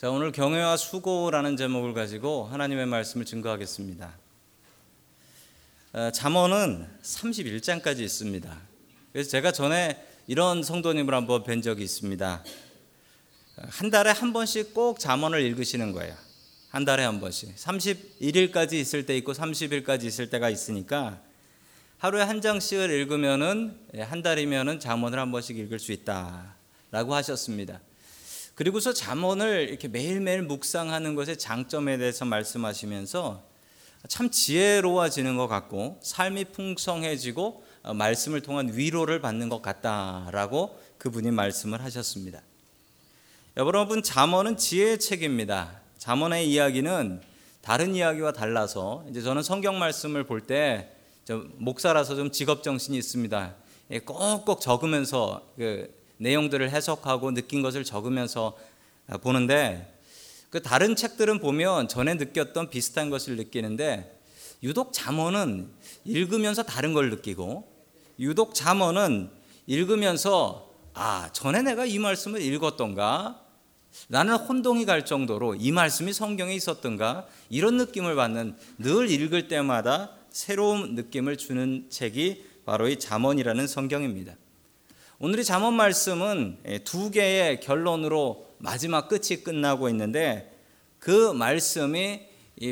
자, 오늘 경외와 수고라는 제목을 가지고 하나님의 말씀을 증거하겠습니다. 어, 잠언은 31장까지 있습니다. 그래서 제가 전에 이런 성도님을 한번 뵌 적이 있습니다. 한 달에 한 번씩 꼭 잠언을 읽으시는 거예요. 한 달에 한 번씩. 31일까지 있을 때 있고 30일까지 있을 때가 있으니까 하루에 한 장씩을 읽으면은 예, 한 달이면은 잠언을 한 번씩 읽을 수 있다라고 하셨습니다. 그리고서 잠언을 이렇게 매일매일 묵상하는 것의 장점에 대해서 말씀하시면서 참 지혜로워지는 것 같고 삶이 풍성해지고 어, 말씀을 통한 위로를 받는 것 같다라고 그분이 말씀을 하셨습니다. 여러분 잠언은 지혜의 책입니다. 잠언의 이야기는 다른 이야기와 달라서 이제 저는 성경 말씀을 볼 때 목사라서 좀 직업 정신이 있습니다. 예, 꼭꼭 적으면서 그 내용들을 해석하고 느낀 것을 적으면서 아, 보는데 그 다른 책들은 보면 전에 느꼈던 비슷한 것을 느끼는데 유독 잠언은 읽으면서 다른 걸 느끼고 유독 잠언은 읽으면서 아 전에 내가 이 말씀을 읽었던가 나는 혼동이 갈 정도로 이 말씀이 성경에 있었던가 이런 느낌을 받는 늘 읽을 때마다 새로운 느낌을 주는 책이 바로 이 잠언이라는 성경입니다. 오늘의 잠언 말씀은 두 개의 결론으로 마지막 끝이 끝나고 있는데 그 말씀이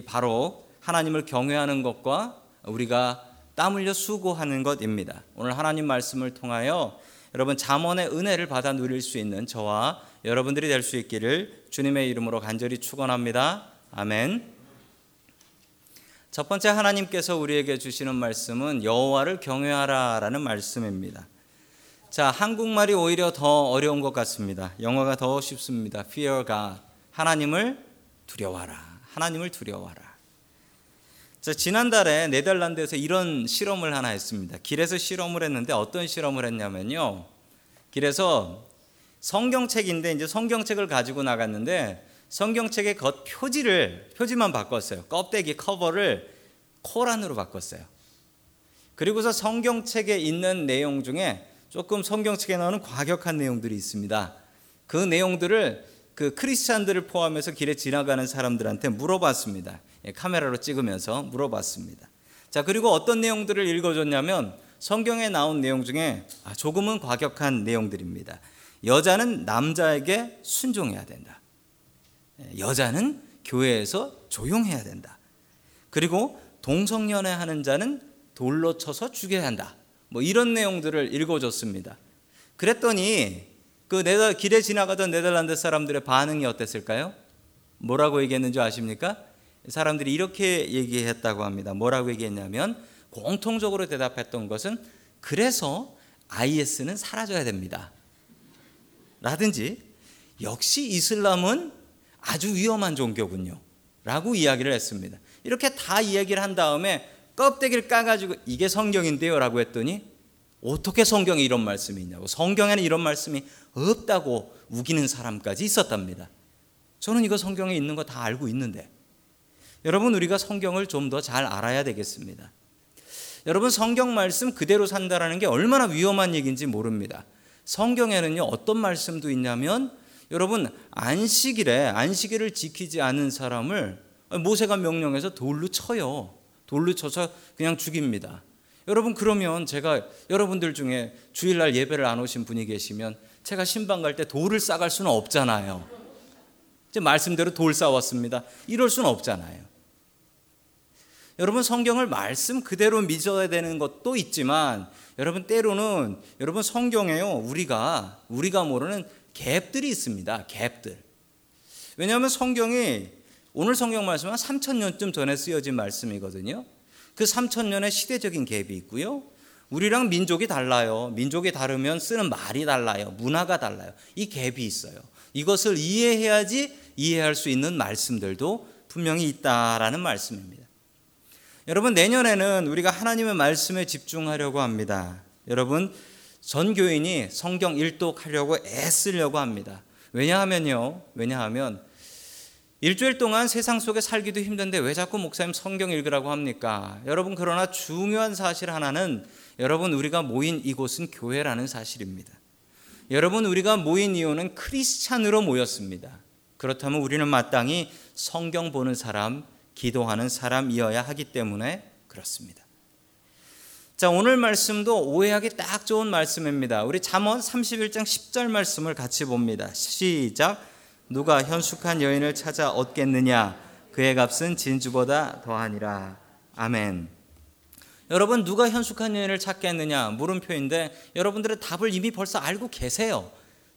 바로 하나님을 경외하는 것과 우리가 땀 흘려 수고하는 것입니다. 오늘 하나님 말씀을 통하여 여러분 잠언의 은혜를 받아 누릴 수 있는 저와 여러분들이 될 수 있기를 주님의 이름으로 간절히 축원합니다. 아멘. 첫 번째 하나님께서 우리에게 주시는 말씀은 여호와를 경외하라라는 말씀입니다. 자, 한국말이 오히려 더 어려운 것 같습니다. 영어가 더 쉽습니다. Fear God. 하나님을 두려워하라. 하나님을 두려워하라. 자, 지난달에 네덜란드에서 이런 실험을 하나 했습니다. 길에서 실험을 했는데 어떤 실험을 했냐면요. 길에서 성경책인데 이제 성경책을 가지고 나갔는데 성경책의 겉 표지를 표지만 바꿨어요. 껍데기 커버를 코란으로 바꿨어요. 그리고서 성경책에 있는 내용 중에 조금 성경 책에 나오는 과격한 내용들이 있습니다. 그 내용들을 그 크리스찬들을 포함해서 길에 지나가는 사람들한테 물어봤습니다. 예, 카메라로 찍으면서 물어봤습니다. 자, 그리고 어떤 내용들을 읽어줬냐면 성경에 나온 내용 중에 아, 조금은 과격한 내용들입니다. 여자는 남자에게 순종해야 된다. 예, 여자는 교회에서 조용해야 된다. 그리고 동성연애 하는 자는 돌로 쳐서 죽여야 한다. 뭐 이런 내용들을 읽어줬습니다. 그랬더니 그 네덜, 길에 지나가던 네덜란드 사람들의 반응이 어땠을까요? 뭐라고 얘기했는지 아십니까? 사람들이 이렇게 얘기했다고 합니다. 뭐라고 얘기했냐면 공통적으로 대답했던 것은 그래서 IS는 사라져야 됩니다. 라든지 역시 이슬람은 아주 위험한 종교군요. 라고 이야기를 했습니다. 이렇게 다 이야기를 한 다음에 껍데기를 까가지고 이게 성경인데요. 라고 했더니 어떻게 성경에 이런 말씀이 있냐고. 성경에는 이런 말씀이 없다고 우기는 사람까지 있었답니다. 저는 이거 성경에 있는 거 다 알고 있는데. 여러분, 우리가 성경을 좀 더 잘 알아야 되겠습니다. 여러분, 성경 말씀 그대로 산다라는 게 얼마나 위험한 얘기인지 모릅니다. 성경에는요, 어떤 말씀도 있냐면, 여러분, 안식일에, 안식일을 지키지 않은 사람을 모세가 명령해서 돌로 쳐요. 돌로 쳐서 그냥 죽입니다. 여러분, 그러면 제가 여러분들 중에 주일날 예배를 안 오신 분이 계시면 제가 신방 갈 때 돌을 싸갈 수는 없잖아요. 제 말씀대로 돌 싸웠습니다. 이럴 수는 없잖아요. 여러분 성경을 말씀 그대로 믿어야 되는 것도 있지만 여러분 때로는 여러분 성경에요 우리가 우리가 모르는 갭들이 있습니다. 갭들. 왜냐하면 성경이 오늘 성경 말씀은 3천 년쯤 전에 쓰여진 말씀이거든요. 그 3천 년의 시대적인 갭이 있고요. 우리랑 민족이 달라요. 민족이 다르면 쓰는 말이 달라요. 문화가 달라요. 이 갭이 있어요. 이것을 이해해야지 이해할 수 있는 말씀들도 분명히 있다라는 말씀입니다. 여러분 내년에는 우리가 하나님의 말씀에 집중하려고 합니다. 여러분 전 교인이 성경 일독하려고 애쓰려고 합니다. 왜냐하면요. 왜냐하면 일주일 동안 세상 속에 살기도 힘든데 왜 자꾸 목사님 성경 읽으라고 합니까? 여러분 그러나 중요한 사실 하나는 여러분 우리가 모인 이곳은 교회라는 사실입니다. 여러분 우리가 모인 이유는 크리스찬으로 모였습니다. 그렇다면 우리는 마땅히 성경 보는 사람, 기도하는 사람이어야 하기 때문에 그렇습니다. 자, 오늘 말씀도 오해하기 딱 좋은 말씀입니다. 우리 잠언 31장 10절 말씀을 같이 봅니다. 시작. 누가 현숙한 여인을 찾아 얻겠느냐? 그의 값은 진주보다 더하니라. 아멘. 여러분 누가 현숙한 여인을 찾겠느냐 물음표인데 여러분들의 답을 이미 벌써 알고 계세요.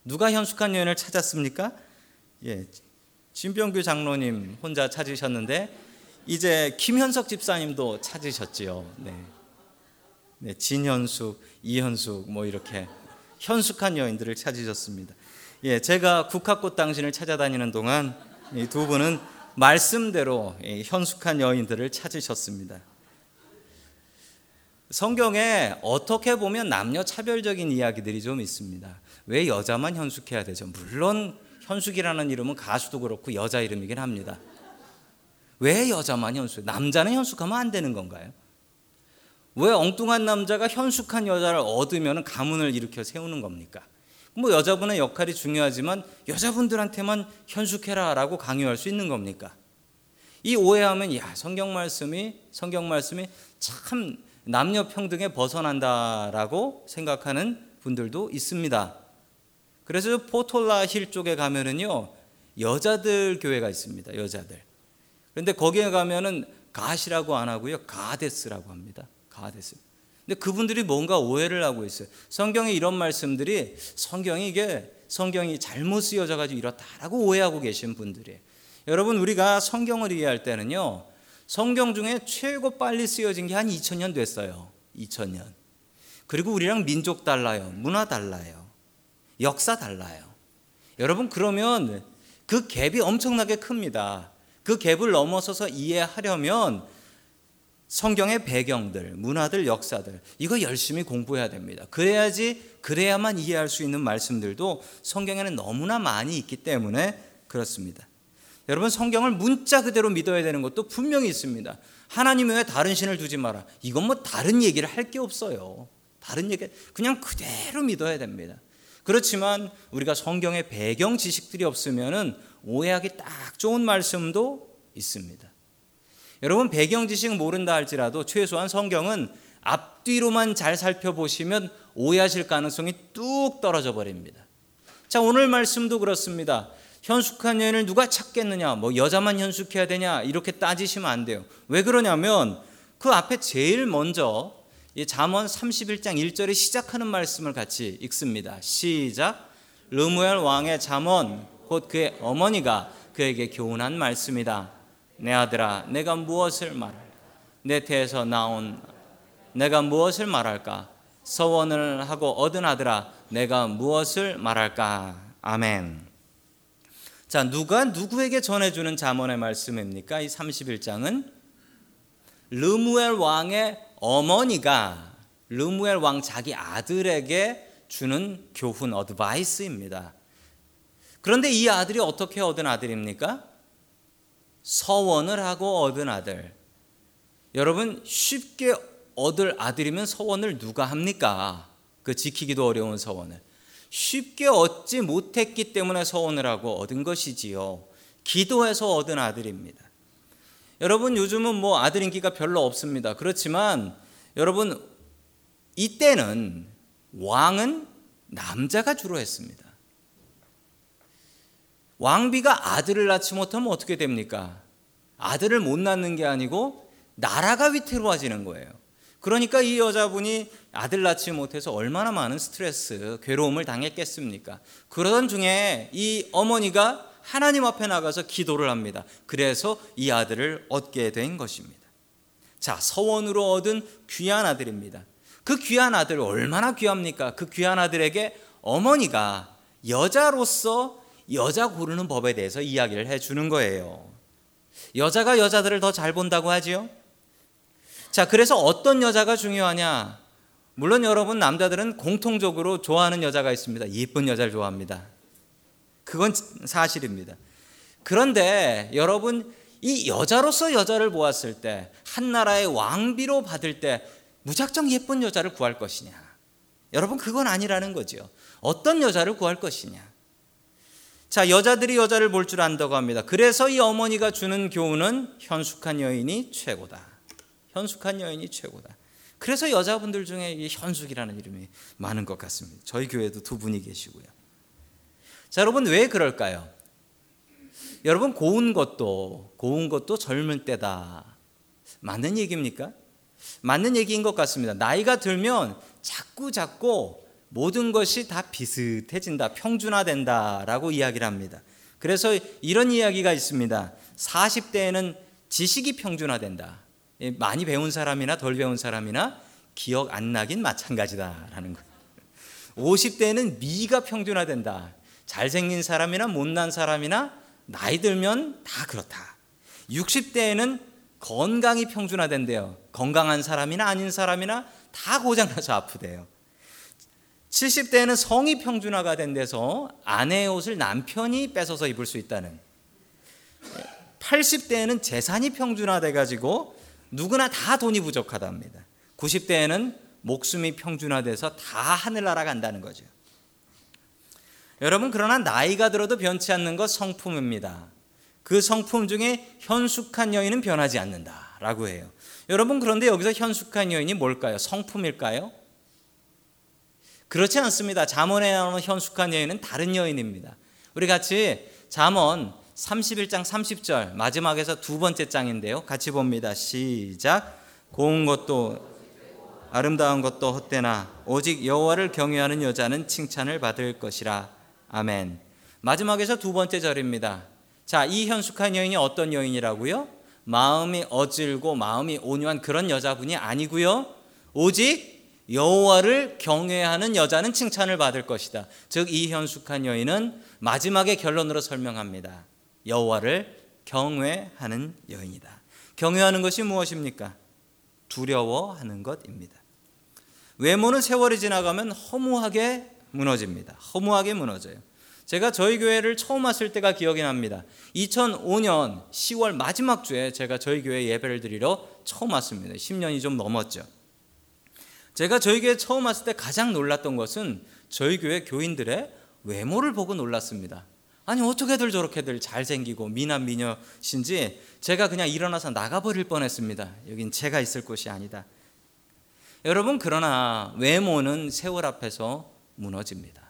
누가 현숙한 여인을 찾았습니까? 예, 진병규 장로님 혼자 찾으셨는데 이제 김현석 집사님도 찾으셨지요. 네. 네, 진현숙, 이현숙 뭐 이렇게 현숙한 여인들을 찾으셨습니다. 예, 제가 국화꽃 당신을 찾아다니는 동안 이 두 분은 말씀대로 현숙한 여인들을 찾으셨습니다. 성경에 어떻게 보면 남녀 차별적인 이야기들이 좀 있습니다. 왜 여자만 현숙해야 되죠? 물론 현숙이라는 이름은 가수도 그렇고 여자 이름이긴 합니다. 왜 여자만 현숙? 남자는 현숙하면 안 되는 건가요? 왜 엉뚱한 남자가 현숙한 여자를 얻으면 가문을 일으켜 세우는 겁니까? 뭐 여자분의 역할이 중요하지만 여자분들한테만 현숙해라라고 강요할 수 있는 겁니까? 이 오해하면 야 성경 말씀이 성경 말씀이 참 남녀 평등에 벗어난다라고 생각하는 분들도 있습니다. 그래서 포톨라 힐 쪽에 가면은요 여자들 교회가 있습니다. 여자들. 그런데 거기에 가면은 가시라고 안 하고요 가데스라고 합니다. 가데스. 근데 그분들이 뭔가 오해를 하고 있어요. 성경에 이런 말씀들이 성경이 이게 성경이 잘못 쓰여져 가지고 이렇다라고 오해하고 계신 분들이 여러분 우리가 성경을 이해할 때는요. 성경 중에 최고 빨리 쓰여진 게 한 2000년 됐어요. 2000년. 그리고 우리랑 민족 달라요. 문화 달라요. 역사 달라요. 여러분 그러면 그 갭이 엄청나게 큽니다. 그 갭을 넘어서서 이해하려면 성경의 배경들, 문화들, 역사들 이거 열심히 공부해야 됩니다. 그래야지 그래야만 이해할 수 있는 말씀들도 성경에는 너무나 많이 있기 때문에 그렇습니다. 여러분 성경을 문자 그대로 믿어야 되는 것도 분명히 있습니다. 하나님 외에 다른 신을 두지 마라. 이건 뭐 다른 얘기를 할 게 없어요. 다른 얘기 그냥 그대로 믿어야 됩니다. 그렇지만 우리가 성경의 배경 지식들이 없으면은 오해하기 딱 좋은 말씀도 있습니다. 여러분 배경 지식 모른다 할지라도 최소한 성경은 앞뒤로만 잘 살펴보시면 오해하실 가능성이 뚝 떨어져 버립니다. 자, 오늘 말씀도 그렇습니다. 현숙한 여인을 누가 찾겠느냐? 뭐 여자만 현숙해야 되냐? 이렇게 따지시면 안 돼요. 왜 그러냐면 그 앞에 제일 먼저 이 잠언 31장 1절에 시작하는 말씀을 같이 읽습니다. 시작. 르무엘 왕의 잠언 곧 그의 어머니가 그에게 교훈한 말씀이다. 내 아들아, 내가 무엇을 말할? 내 태에서 나온 내가 무엇을 말할까? 서원을 하고 얻은 아들아, 내가 무엇을 말할까? 아멘. 자, 누가 누구에게 전해주는 자문의 말씀입니까? 이 31장은 르무엘 왕의 어머니가 르무엘 왕 자기 아들에게 주는 교훈 어드바이스입니다. 그런데 이 아들이 어떻게 얻은 아들입니까? 서원을 하고 얻은 아들. 여러분 쉽게 얻을 아들이면 서원을 누가 합니까? 그 지키기도 어려운 서원을. 쉽게 얻지 못했기 때문에 서원을 하고 얻은 것이지요. 기도해서 얻은 아들입니다. 여러분 요즘은 뭐 아들 인기가 별로 없습니다. 그렇지만 여러분 이때는 왕은 남자가 주로 했습니다. 왕비가 아들을 낳지 못하면 어떻게 됩니까? 아들을 못 낳는 게 아니고 나라가 위태로워지는 거예요. 그러니까 이 여자분이 아들 낳지 못해서 얼마나 많은 스트레스, 괴로움을 당했겠습니까? 그러던 중에 이 어머니가 하나님 앞에 나가서 기도를 합니다. 그래서 이 아들을 얻게 된 것입니다. 자, 서원으로 얻은 귀한 아들입니다. 그 귀한 아들 얼마나 귀합니까? 그 귀한 아들에게 어머니가 여자로서 여자 고르는 법에 대해서 이야기를 해 주는 거예요. 여자가 여자들을 더 잘 본다고 하지요? 자, 그래서 어떤 여자가 중요하냐? 물론 여러분 남자들은 공통적으로 좋아하는 여자가 있습니다. 예쁜 여자를 좋아합니다. 그건 사실입니다. 그런데 여러분 이 여자로서 여자를 보았을 때 한 나라의 왕비로 받을 때 무작정 예쁜 여자를 구할 것이냐? 여러분 그건 아니라는 거죠. 어떤 여자를 구할 것이냐? 자, 여자들이 여자를 볼 줄 안다고 합니다. 그래서 이 어머니가 주는 교훈은 현숙한 여인이 최고다. 현숙한 여인이 최고다. 그래서 여자분들 중에 이 현숙이라는 이름이 많은 것 같습니다. 저희 교회도 두 분이 계시고요. 자, 여러분 왜 그럴까요? 여러분 고운 것도 고운 것도 젊을 때다. 맞는 얘기입니까? 맞는 얘기인 것 같습니다. 나이가 들면 자꾸 자꾸 모든 것이 다 비슷해진다, 평준화된다라고 이야기를 합니다. 그래서 이런 이야기가 있습니다. 40대에는 지식이 평준화된다. 예, 많이 배운 사람이나 덜 배운 사람이나 기억 안 나긴 마찬가지다라는 거. 50대에는 미가 평준화된다. 잘생긴 사람이나 못난 사람이나 나이 들면 다 그렇다. 60대에는 건강이 평준화된대요. 건강한 사람이나 아닌 사람이나 다 고장나서 아프대요. 70대에는 성이 평준화가 된 데서 아내의 옷을 남편이 뺏어서 입을 수 있다는 80대에는 재산이 평준화돼 가지고 누구나 다 돈이 부족하답니다. 90대에는 목숨이 평준화돼서 다 하늘 날아간다는 거죠. 여러분 그러나 나이가 들어도 변치 않는 것 성품입니다. 그 성품 중에 현숙한 여인은 변하지 않는다라고 해요. 여러분 그런데 여기서 현숙한 여인이 뭘까요? 성품일까요? 그렇지 않습니다. 잠언에 나오는 현숙한 여인은 다른 여인입니다. 우리 같이 잠언 31장 30절 마지막에서 두 번째 장인데요. 같이 봅니다. 시작. 고운 것도 아름다운 것도 헛되나 오직 여호와를 경외하는 여자는 칭찬을 받을 것이라. 아멘. 마지막에서 두 번째 절입니다. 자, 이 현숙한 여인이 어떤 여인이라고요? 마음이 어질고 마음이 온유한 그런 여자분이 아니고요. 오직 여호와를 경외하는 여자는 칭찬을 받을 것이다. 즉 이 현숙한 여인은 마지막에 결론으로 설명합니다. 여호와를 경외하는 여인이다. 경외하는 것이 무엇입니까? 두려워하는 것입니다. 외모는 세월이 지나가면 허무하게 무너집니다. 허무하게 무너져요. 제가 저희 교회를 처음 왔을 때가 기억이 납니다. 2005년 10월 마지막 주에 제가 저희 교회 예배를 드리러 처음 왔습니다. 10년이 좀 넘었죠. 제가 저희 교회 처음 왔을 때 가장 놀랐던 것은 저희 교회 교인들의 외모를 보고 놀랐습니다. 아니 어떻게들 저렇게들 잘생기고 미남 미녀신지 제가 그냥 일어나서 나가버릴 뻔했습니다. 여긴 제가 있을 곳이 아니다. 여러분 그러나 외모는 세월 앞에서 무너집니다.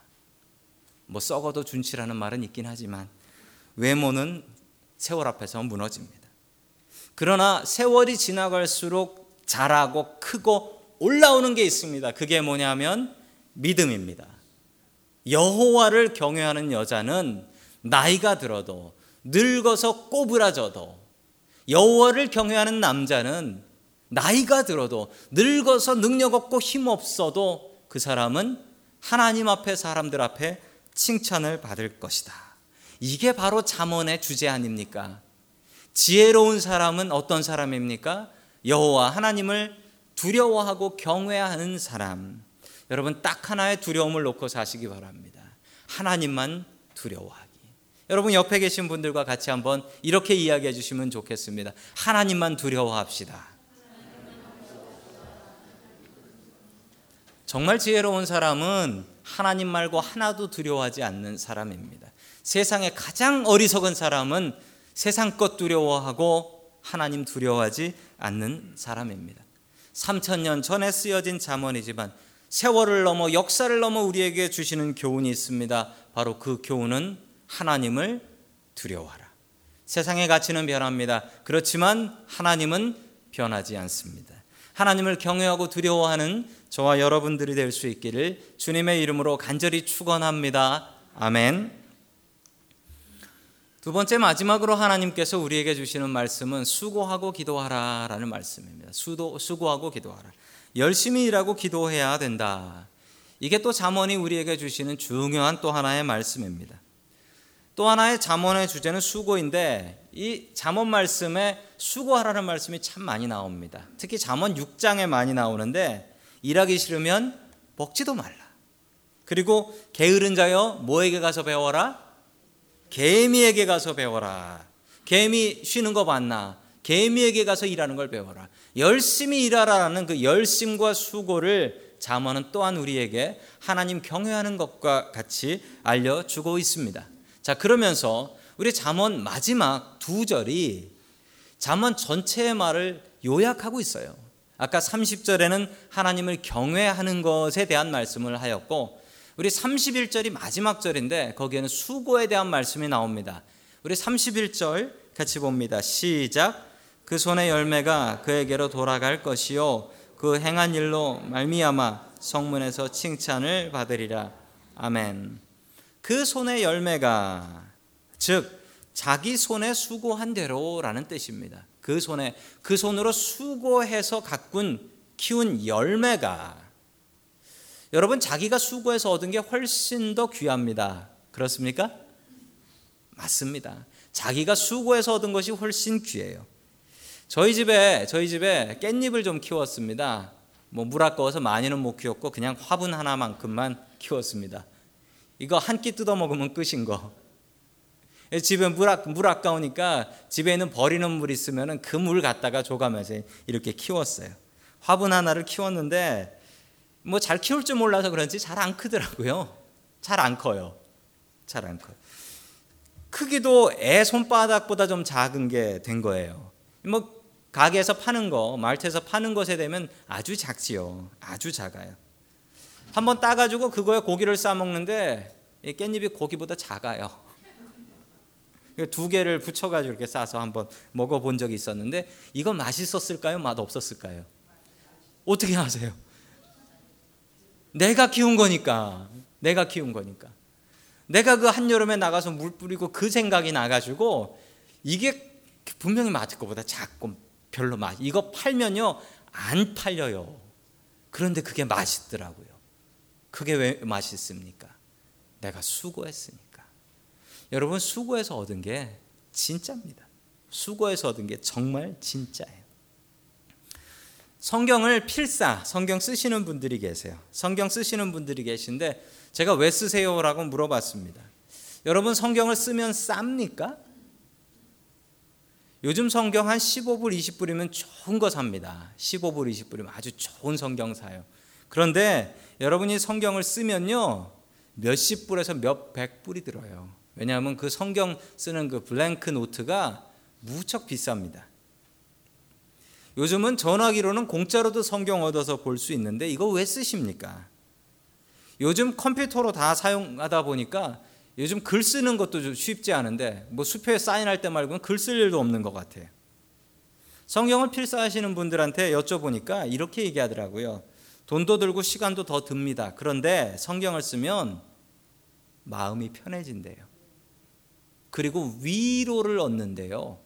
뭐 썩어도 준치라는 말은 있긴 하지만 외모는 세월 앞에서 무너집니다. 그러나 세월이 지나갈수록 자라고 크고 올라오는 게 있습니다. 그게 뭐냐면 믿음입니다. 여호와를 경외하는 여자는 나이가 들어도 늙어서 꼬부라져도 여호와를 경외하는 남자는 나이가 들어도 늙어서 능력 없고 힘 없어도 그 사람은 하나님 앞에 사람들 앞에 칭찬을 받을 것이다. 이게 바로 잠언의 주제 아닙니까? 지혜로운 사람은 어떤 사람입니까? 여호와 하나님을 두려워하고 경외하는 사람. 여러분 딱 하나의 두려움을 놓고 사시기 바랍니다. 하나님만 두려워하기. 여러분 옆에 계신 분들과 같이 한번 이렇게 이야기해 주시면 좋겠습니다. 하나님만 두려워합시다. 정말 지혜로운 사람은 하나님 말고 하나도 두려워하지 않는 사람입니다. 세상에 가장 어리석은 사람은 세상 것 두려워하고 하나님 두려워하지 않는 사람입니다. 3천년 전에 쓰여진 잠언이지만 세월을 넘어 역사를 넘어 우리에게 주시는 교훈이 있습니다. 바로 그 교훈은 하나님을 두려워하라. 세상의 가치는 변합니다. 그렇지만 하나님은 변하지 않습니다. 하나님을 경외하고 두려워하는 저와 여러분들이 될 수 있기를 주님의 이름으로 간절히 축원합니다. 아멘. 두 번째 마지막으로 하나님께서 우리에게 주시는 말씀은 수고하고 기도하라라는 말씀입니다. 수도 수고하고 기도하라. 열심히 일하고 기도해야 된다. 이게 또 잠언이 우리에게 주시는 중요한 또 하나의 말씀입니다. 또 하나의 잠언의 주제는 수고인데 이 잠언 말씀에 수고하라는 말씀이 참 많이 나옵니다. 특히 잠언 6장에 많이 나오는데 일하기 싫으면 먹지도 말라. 그리고 게으른 자여 뭐에게 가서 배워라? 개미에게 가서 배워라. 개미 쉬는 거 봤나? 개미에게 가서 일하는 걸 배워라. 열심히 일하라는 그 열심과 수고를 잠언은 또한 우리에게 하나님 경외하는 것과 같이 알려주고 있습니다. 자, 그러면서 우리 잠언 마지막 두 절이 잠언 전체의 말을 요약하고 있어요. 아까 30절에는 하나님을 경외하는 것에 대한 말씀을 하였고 우리 31절이 마지막 절인데 거기에는 수고에 대한 말씀이 나옵니다. 우리 31절 같이 봅니다. 시작. 그 손의 열매가 그에게로 돌아갈 것이요 그 행한 일로 말미암아 성문에서 칭찬을 받으리라. 아멘. 그 손의 열매가 즉 자기 손에 수고한 대로라는 뜻입니다. 그 손에 그 손으로 수고해서 가꾼 키운 열매가 여러분 자기가 수고해서 얻은 게 훨씬 더 귀합니다. 그렇습니까? 맞습니다. 자기가 수고해서 얻은 것이 훨씬 귀해요. 저희 집에 저희 집에 깻잎을 좀 키웠습니다. 뭐 물 아까워서 많이는 못 키웠고 그냥 화분 하나만큼만 키웠습니다. 이거 한 끼 뜯어 먹으면 끝인 거. 집에 물, 아, 물 아까우니까 집에 있는 버리는 물 있으면 그 물 갖다가 줘가면서 이렇게 키웠어요. 화분 하나를 키웠는데 뭐 잘 키울 줄 몰라서 그런지 잘 안 크더라고요. 잘 안 커요. 잘 안 커요. 크기도 애 손바닥보다 좀 작은 게 된 거예요. 뭐 가게에서 파는 거, 말트에서 파는 것에 되면 아주 작지요. 아주 작아요. 한번 따가지고 그거에 고기를 싸 먹는데 깻잎이 고기보다 작아요. 두 개를 붙여가지고 이렇게 싸서 한번 먹어본 적이 있었는데 이건 맛있었을까요? 맛 없었을까요? 어떻게 아세요? 내가 키운 거니까. 내가 키운 거니까. 내가 그 한여름에 나가서 물 뿌리고 그 생각이 나가지고 이게 분명히 맞을 것보다 작고 별로 맛. 이거 팔면요 안 팔려요. 그런데 그게 맛있더라고요. 그게 왜 맛있습니까? 내가 수고했으니까. 여러분 수고해서 얻은 게 진짜입니다. 수고해서 얻은 게 정말 진짜예요. 성경을 필사, 성경 쓰시는 분들이 계세요. 성경 쓰시는 분들이 계신데 제가 왜 쓰세요라고 물어봤습니다. 여러분 성경을 쓰면 쌉니까? 요즘 성경 한 15불, 20불이면 좋은 거 삽니다. 15불, 20불이면 아주 좋은 성경 사요. 그런데 여러분이 성경을 쓰면요. 몇십 불에서 몇백 불이 들어요. 왜냐하면 그 성경 쓰는 그 블랭크 노트가 무척 비쌉니다. 요즘은 전화기로는 공짜로도 성경 얻어서 볼 수 있는데 이거 왜 쓰십니까? 요즘 컴퓨터로 다 사용하다 보니까 요즘 글 쓰는 것도 쉽지 않은데 뭐 수표에 사인할 때 말고는 글 쓸 일도 없는 것 같아요. 성경을 필사하시는 분들한테 여쭤보니까 이렇게 얘기하더라고요. 돈도 들고 시간도 더 듭니다. 그런데 성경을 쓰면 마음이 편해진대요. 그리고 위로를 얻는데요.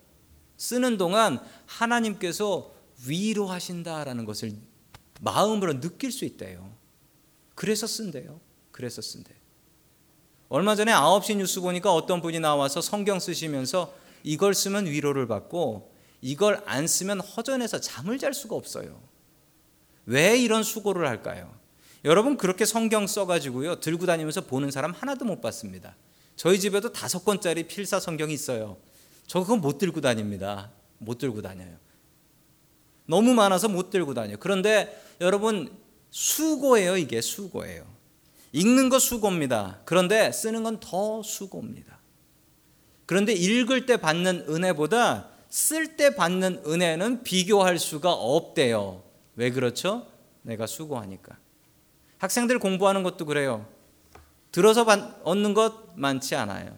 쓰는 동안 하나님께서 위로하신다라는 것을 마음으로 느낄 수 있대요. 그래서 쓴대요. 그래서 쓴대요. 얼마 전에 9시 뉴스 보니까 어떤 분이 나와서 성경 쓰시면서 이걸 쓰면 위로를 받고 이걸 안 쓰면 허전해서 잠을 잘 수가 없어요. 왜 이런 수고를 할까요? 여러분 그렇게 성경 써가지고요 들고 다니면서 보는 사람 하나도 못 봤습니다. 저희 집에도 다섯 권짜리 필사 성경이 있어요. 저 그거 못 들고 다닙니다. 못 들고 다녀요. 너무 많아서 못 들고 다녀요. 그런데 여러분 수고예요 이게 수고예요. 읽는 거 수고입니다. 그런데 쓰는 건 더 수고입니다. 그런데 읽을 때 받는 은혜보다 쓸 때 받는 은혜는 비교할 수가 없대요. 왜 그렇죠? 내가 수고하니까. 학생들 공부하는 것도 그래요. 들어서 얻는 것 많지 않아요.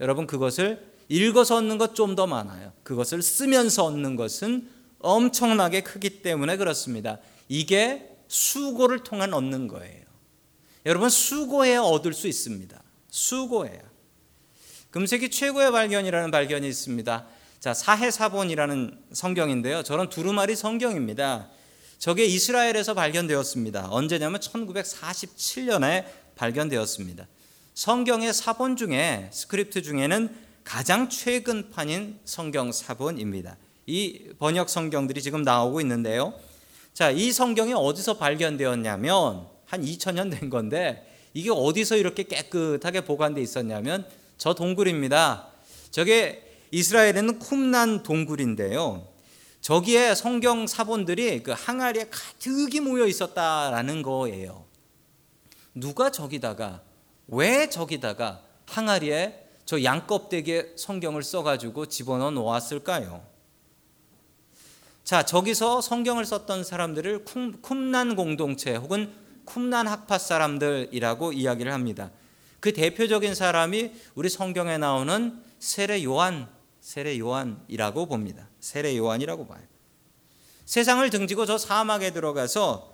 여러분 그것을 읽어서 얻는 것 좀 더 많아요. 그것을 쓰면서 얻는 것은 엄청나게 크기 때문에 그렇습니다. 이게 수고를 통한 얻는 거예요. 여러분 수고해야 얻을 수 있습니다. 수고해야. 금세기 최고의 발견이라는 발견이 있습니다. 자, 사해사본이라는 성경인데요. 저런 두루마리 성경입니다. 저게 이스라엘에서 발견되었습니다. 언제냐면 1947년에 발견되었습니다. 성경의 사본 중에 스크립트 중에는 가장 최근 판인 성경 사본입니다. 이 번역 성경들이 지금 나오고 있는데요. 자, 이 성경이 어디서 발견되었냐면 한 2000년 된 건데 이게 어디서 이렇게 깨끗하게 보관돼 있었냐면 저 동굴입니다. 저게 이스라엘에는 쿰난 동굴인데요. 저기에 성경 사본들이 그 항아리에 가득이 모여 있었다라는 거예요. 누가 저기다가 왜 저기다가 항아리에 저 양껍데기에 성경을 써가지고 집어넣어 놓았을까요? 자, 저기서 성경을 썼던 사람들을 쿰 난 공동체 혹은 쿰난 학파 사람들이라고 이야기를 합니다. 그 대표적인 사람이 우리 성경에 나오는 세례 요한, 세례 요한이라고 봅니다. 세례 요한이라고 봐요. 세상을 등지고 저 사막에 들어가서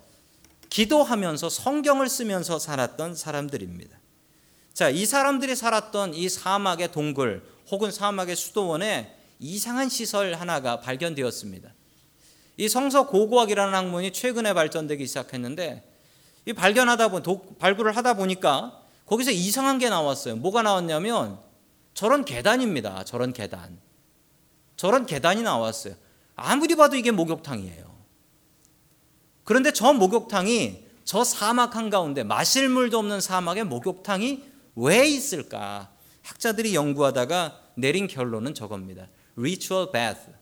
기도하면서 성경을 쓰면서 살았던 사람들입니다. 자, 이 사람들이 살았던 이 사막의 동굴 혹은 사막의 수도원에 이상한 시설 하나가 발견되었습니다. 이 성서 고고학이라는 학문이 최근에 발전되기 시작했는데 이 발견하다 보 발굴을 하다 보니까 거기서 이상한 게 나왔어요. 뭐가 나왔냐면 저런 계단입니다. 저런 계단. 저런 계단이 나왔어요. 아무리 봐도 이게 목욕탕이에요. 그런데 저 목욕탕이 저 사막 한가운데 마실 물도 없는 사막에 목욕탕이 왜 있을까? 학자들이 연구하다가 내린 결론은 저겁니다. ritual bath.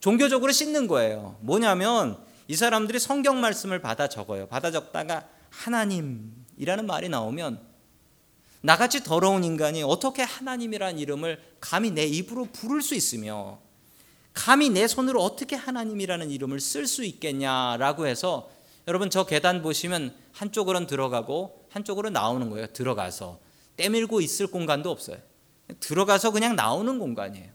종교적으로 씻는 거예요. 뭐냐면 이 사람들이 성경 말씀을 받아 적어요. 받아 적다가 하나님이라는 말이 나오면 나같이 더러운 인간이 어떻게 하나님이란 이름을 감히 내 입으로 부를 수 있으며 감히 내 손으로 어떻게 하나님이라는 이름을 쓸 수 있겠냐라고 해서 여러분 저 계단 보시면 한쪽으로는 들어가고 한쪽으로 나오는 거예요. 들어가서 때밀고 있을 공간도 없어요. 들어가서 그냥 나오는 공간이에요.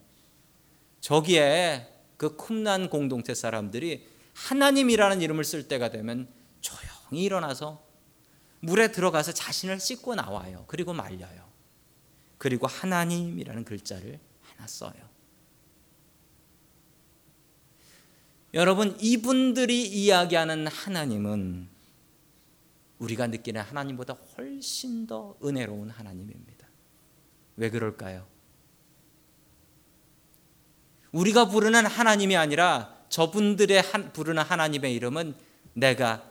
저기에 그 쿰난 공동체 사람들이 하나님이라는 이름을 쓸 때가 되면 조용히 일어나서 물에 들어가서 자신을 씻고 나와요. 그리고 말려요. 그리고 하나님이라는 글자를 하나 써요. 여러분 이분들이 이야기하는 하나님은 우리가 느끼는 하나님보다 훨씬 더 은혜로운 하나님입니다. 왜 그럴까요? 우리가 부르는 하나님이 아니라 저분들의 부르는 하나님의 이름은 내가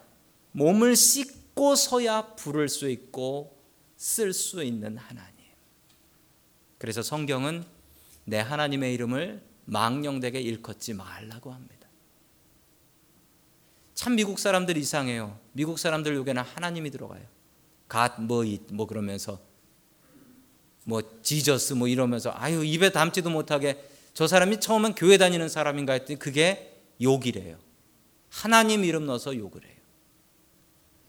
몸을 씻고 서야 부를 수 있고 쓸 수 있는 하나님. 그래서 성경은 내 하나님의 이름을 망령되게 일컫지 말라고 합니다. 참 미국 사람들 이상해요. 미국 사람들 요게는 하나님이 들어가요. 갓뭐 뭐 그러면서 뭐 지저스 뭐 이러면서 아유 입에 담지도 못하게 저 사람이 처음엔 교회 다니는 사람인가 했더니 그게 욕이래요. 하나님 이름 넣어서 욕을 해요.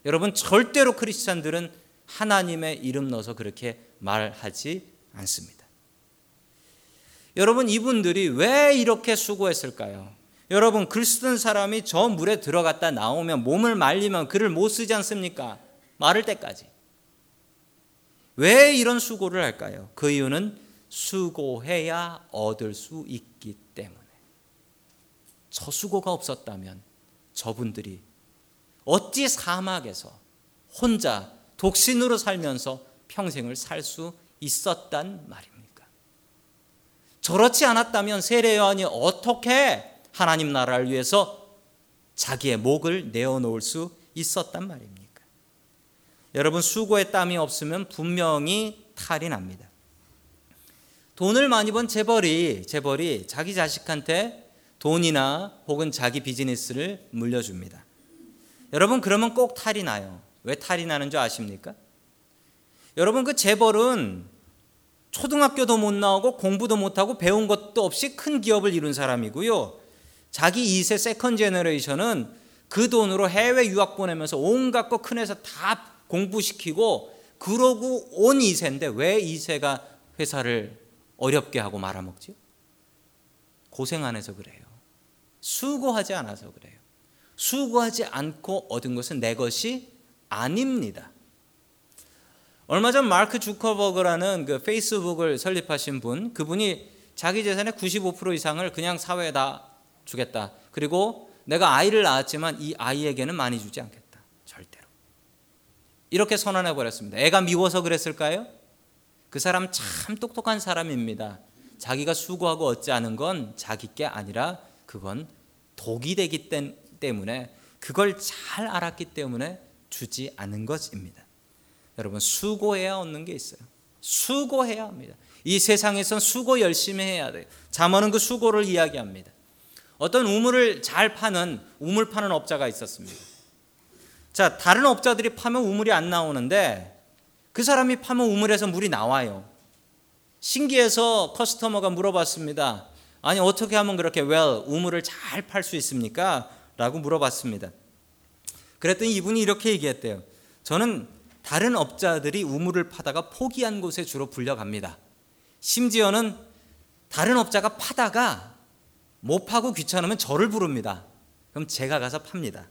여러분 절대로 크리스찬들은 하나님의 이름 넣어서 그렇게 말하지 않습니다. 여러분 이분들이 왜 이렇게 수고했을까요? 여러분 글 쓰던 사람이 저 물에 들어갔다 나오면 몸을 말리면 글을 못 쓰지 않습니까? 마를 때까지. 왜 이런 수고를 할까요? 그 이유는 수고해야 얻을 수 있기 때문에. 저 수고가 없었다면 저분들이 어찌 사막에서 혼자 독신으로 살면서 평생을 살 수 있었단 말입니까? 저렇지 않았다면 세례 요한이 어떻게 하나님 나라를 위해서 자기의 목을 내어놓을 수 있었단 말입니까? 여러분 수고의 땀이 없으면 분명히 탈이 납니다. 돈을 많이 번 재벌이 재벌이 자기 자식한테 돈이나 혹은 자기 비즈니스를 물려줍니다. 여러분 그러면 꼭 탈이 나요. 왜 탈이 나는 줄 아십니까? 여러분 그 재벌은 초등학교도 못 나오고 공부도 못하고 배운 것도 없이 큰 기업을 이룬 사람이고요. 자기 2세 second generation은 그 돈으로 해외 유학 보내면서 온갖 거 큰 회사 다 공부시키고 그러고 온 2세인데 왜 2세가 회사를 어렵게 하고 말아먹지? 고생 안 해서 그래요. 수고하지 않아서 그래요. 수고하지 않고 얻은 것은 내 것이 아닙니다. 얼마 전 마크 주커버그라는 그 페이스북을 설립하신 분, 그분이 자기 재산의 95% 이상을 그냥 사회에 다 주겠다. 그리고 내가 아이를 낳았지만 이 아이에게는 많이 주지 않겠다. 절대로. 이렇게 선언해 버렸습니다. 애가 미워서 그랬을까요? 그 사람 참 똑똑한 사람입니다. 자기가 수고하고 얻지 않은 건 자기 게 아니라 그건 독이 되기 때문에 그걸 잘 알았기 때문에 주지 않은 것입니다. 여러분 수고해야 얻는 게 있어요. 수고해야 합니다. 이 세상에선 수고 열심히 해야 돼요. 잠언은 그 수고를 이야기합니다. 어떤 우물을 잘 파는 우물 파는 업자가 있었습니다. 자, 다른 업자들이 파면 우물이 안 나오는데 그 사람이 파면 우물에서 물이 나와요. 신기해서 커스터머가 물어봤습니다. 아니 어떻게 하면 그렇게 well 우물을 잘 팔 수 있습니까? 라고 물어봤습니다. 그랬더니 이분이 이렇게 얘기했대요. 저는 다른 업자들이 우물을 파다가 포기한 곳에 주로 불려갑니다. 심지어는 다른 업자가 파다가 못 파고 귀찮으면 저를 부릅니다. 그럼 제가 가서 팝니다.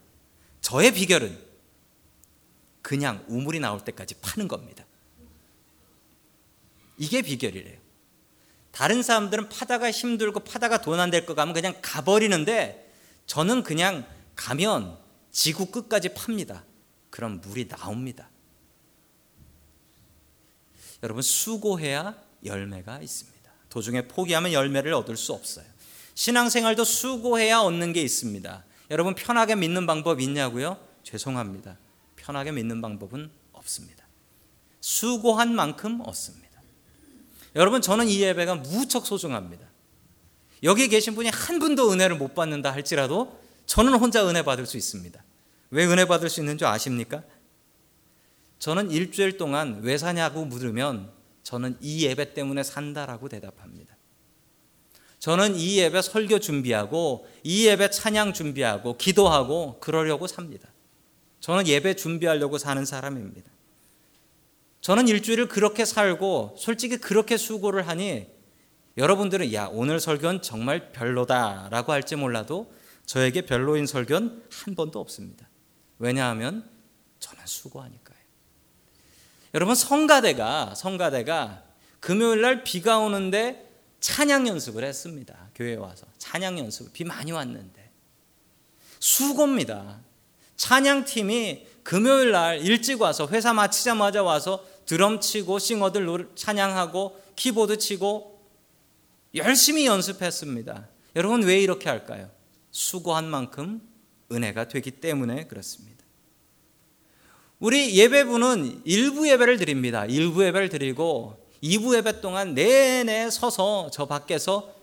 저의 비결은 그냥 우물이 나올 때까지 파는 겁니다. 이게 비결이래요. 다른 사람들은 파다가 힘들고 파다가 돈 안 될 거 가면 그냥 가버리는데 저는 그냥 가면 지구 끝까지 팝니다. 그럼 물이 나옵니다. 여러분 수고해야 열매가 있습니다. 도중에 포기하면 열매를 얻을 수 없어요. 신앙생활도 수고해야 얻는 게 있습니다. 여러분 편하게 믿는 방법 있냐고요? 죄송합니다. 편하게 믿는 방법은 없습니다. 수고한 만큼 얻습니다. 여러분 저는 이 예배가 무척 소중합니다. 여기 계신 분이 한 분도 은혜를 못 받는다 할지라도 저는 혼자 은혜 받을 수 있습니다. 왜 은혜 받을 수 있는 줄 아십니까? 저는 일주일 동안 왜 사냐고 물으면 저는 이 예배 때문에 산다라고 대답합니다. 저는 이 예배 설교 준비하고 이 예배 찬양 준비하고 기도하고 그러려고 삽니다. 저는 예배 준비하려고 사는 사람입니다. 저는 일주일을 그렇게 살고 솔직히 그렇게 수고를 하니 여러분들은 야 오늘 설교는 정말 별로다라고 할지 몰라도 저에게 별로인 설교는 한 번도 없습니다. 왜냐하면 저는 수고하니까요. 여러분 성가대가 성가대가 금요일 날 비가 오는데 찬양 연습을 했습니다. 교회 와서 찬양 연습 비 많이 왔는데 수고입니다. 찬양 팀이 금요일 날 일찍 와서 회사 마치자마자 와서 드럼 치고 싱어들 찬양하고 키보드 치고 열심히 연습했습니다. 여러분 왜 이렇게 할까요? 수고한 만큼 은혜가 되기 때문에 그렇습니다. 우리 예배부는 일부 예배를 드립니다. 일부 예배를 드리고 2부 예배 동안 내내 서서 저 밖에서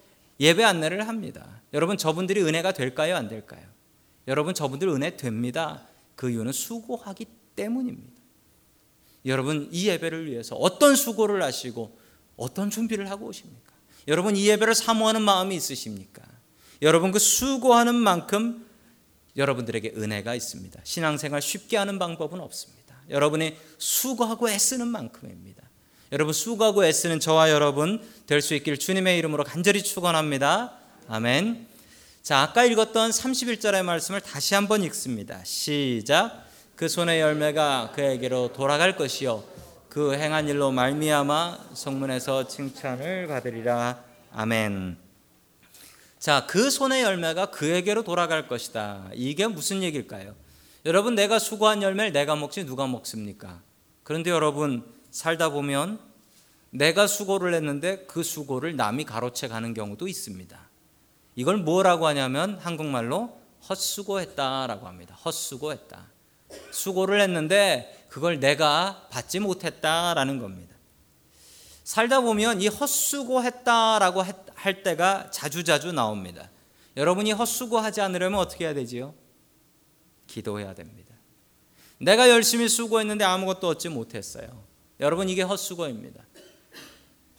예배 안내를 합니다. 여러분 저분들이 은혜가 될까요? 안 될까요? 여러분 저분들 은혜 됩니다. 그 이유는 수고하기 때문입니다. 여러분 이 예배를 위해서 어떤 수고를 하시고 어떤 준비를 하고 오십니까? 여러분 이 예배를 사모하는 마음이 있으십니까? 여러분 그 수고하는 만큼 여러분들에게 은혜가 있습니다. 신앙생활 쉽게 하는 방법은 없습니다. 여러분이 수고하고 애쓰는 만큼입니다. 여러분 수고하고 애쓰는 저와 여러분 될 수 있길 주님의 이름으로 간절히 축원합니다. 아멘. 자, 아까 읽었던 31절의 말씀을 다시 한번 읽습니다. 시작. 그 손의 열매가 그에게로 돌아갈 것이요 그 행한 일로 말미암아 성문에서 칭찬을 받으리라. 아멘. 자, 그 손의 열매가 그에게로 돌아갈 것이다. 이게 무슨 얘기일까요? 여러분, 내가 수고한 열매를 내가 먹지 누가 먹습니까? 그런데 여러분, 살다 보면 내가 수고를 했는데 그 수고를 남이 가로채 가는 경우도 있습니다. 이걸 뭐라고 하냐면 한국말로 헛수고했다라고 합니다. 헛수고했다. 수고를 했는데 그걸 내가 받지 못했다라는 겁니다. 살다 보면 이 헛수고했다라고 할 때가 자주자주 나옵니다. 여러분이 헛수고하지 않으려면 어떻게 해야 되지요? 기도해야 됩니다. 내가 열심히 수고했는데 아무것도 얻지 못했어요. 여러분 이게 헛수고입니다.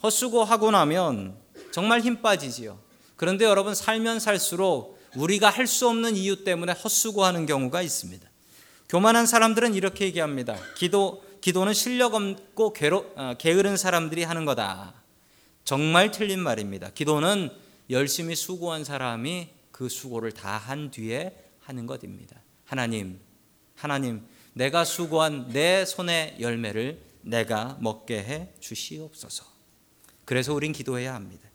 헛수고하고 나면 정말 힘 빠지지요. 그런데 여러분 살면 살수록 우리가 할 수 없는 이유 때문에 헛수고하는 경우가 있습니다. 교만한 사람들은 이렇게 얘기합니다. 기도 기도는 실력 없고 괴로, 어, 게으른 사람들이 하는 거다. 정말 틀린 말입니다. 기도는 열심히 수고한 사람이 그 수고를 다 한 뒤에 하는 것입니다. 하나님, 하나님, 내가 수고한 내 손의 열매를 내가 먹게 해 주시옵소서. 그래서 우린 기도해야 합니다.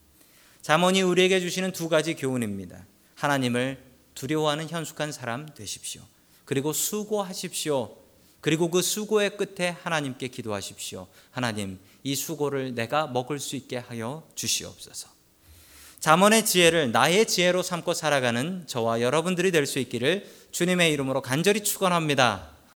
자문이 우리에게 주시는 두 가지 교훈입니다. 하나님을 두려워하는 현숙한 사람 되십시오. 그리고 수고하십시오. 그리고 그 수고의 끝에 하나님께 기도하십시오. 하나님, 이 수고를 내가 먹을 수 있게 하여 주시옵소서. 자문의 지혜를 나의 지혜로 삼고 살아가는 저와 여러분들이 될 수 있기를 주님의 이름으로 간절히 축원합니다.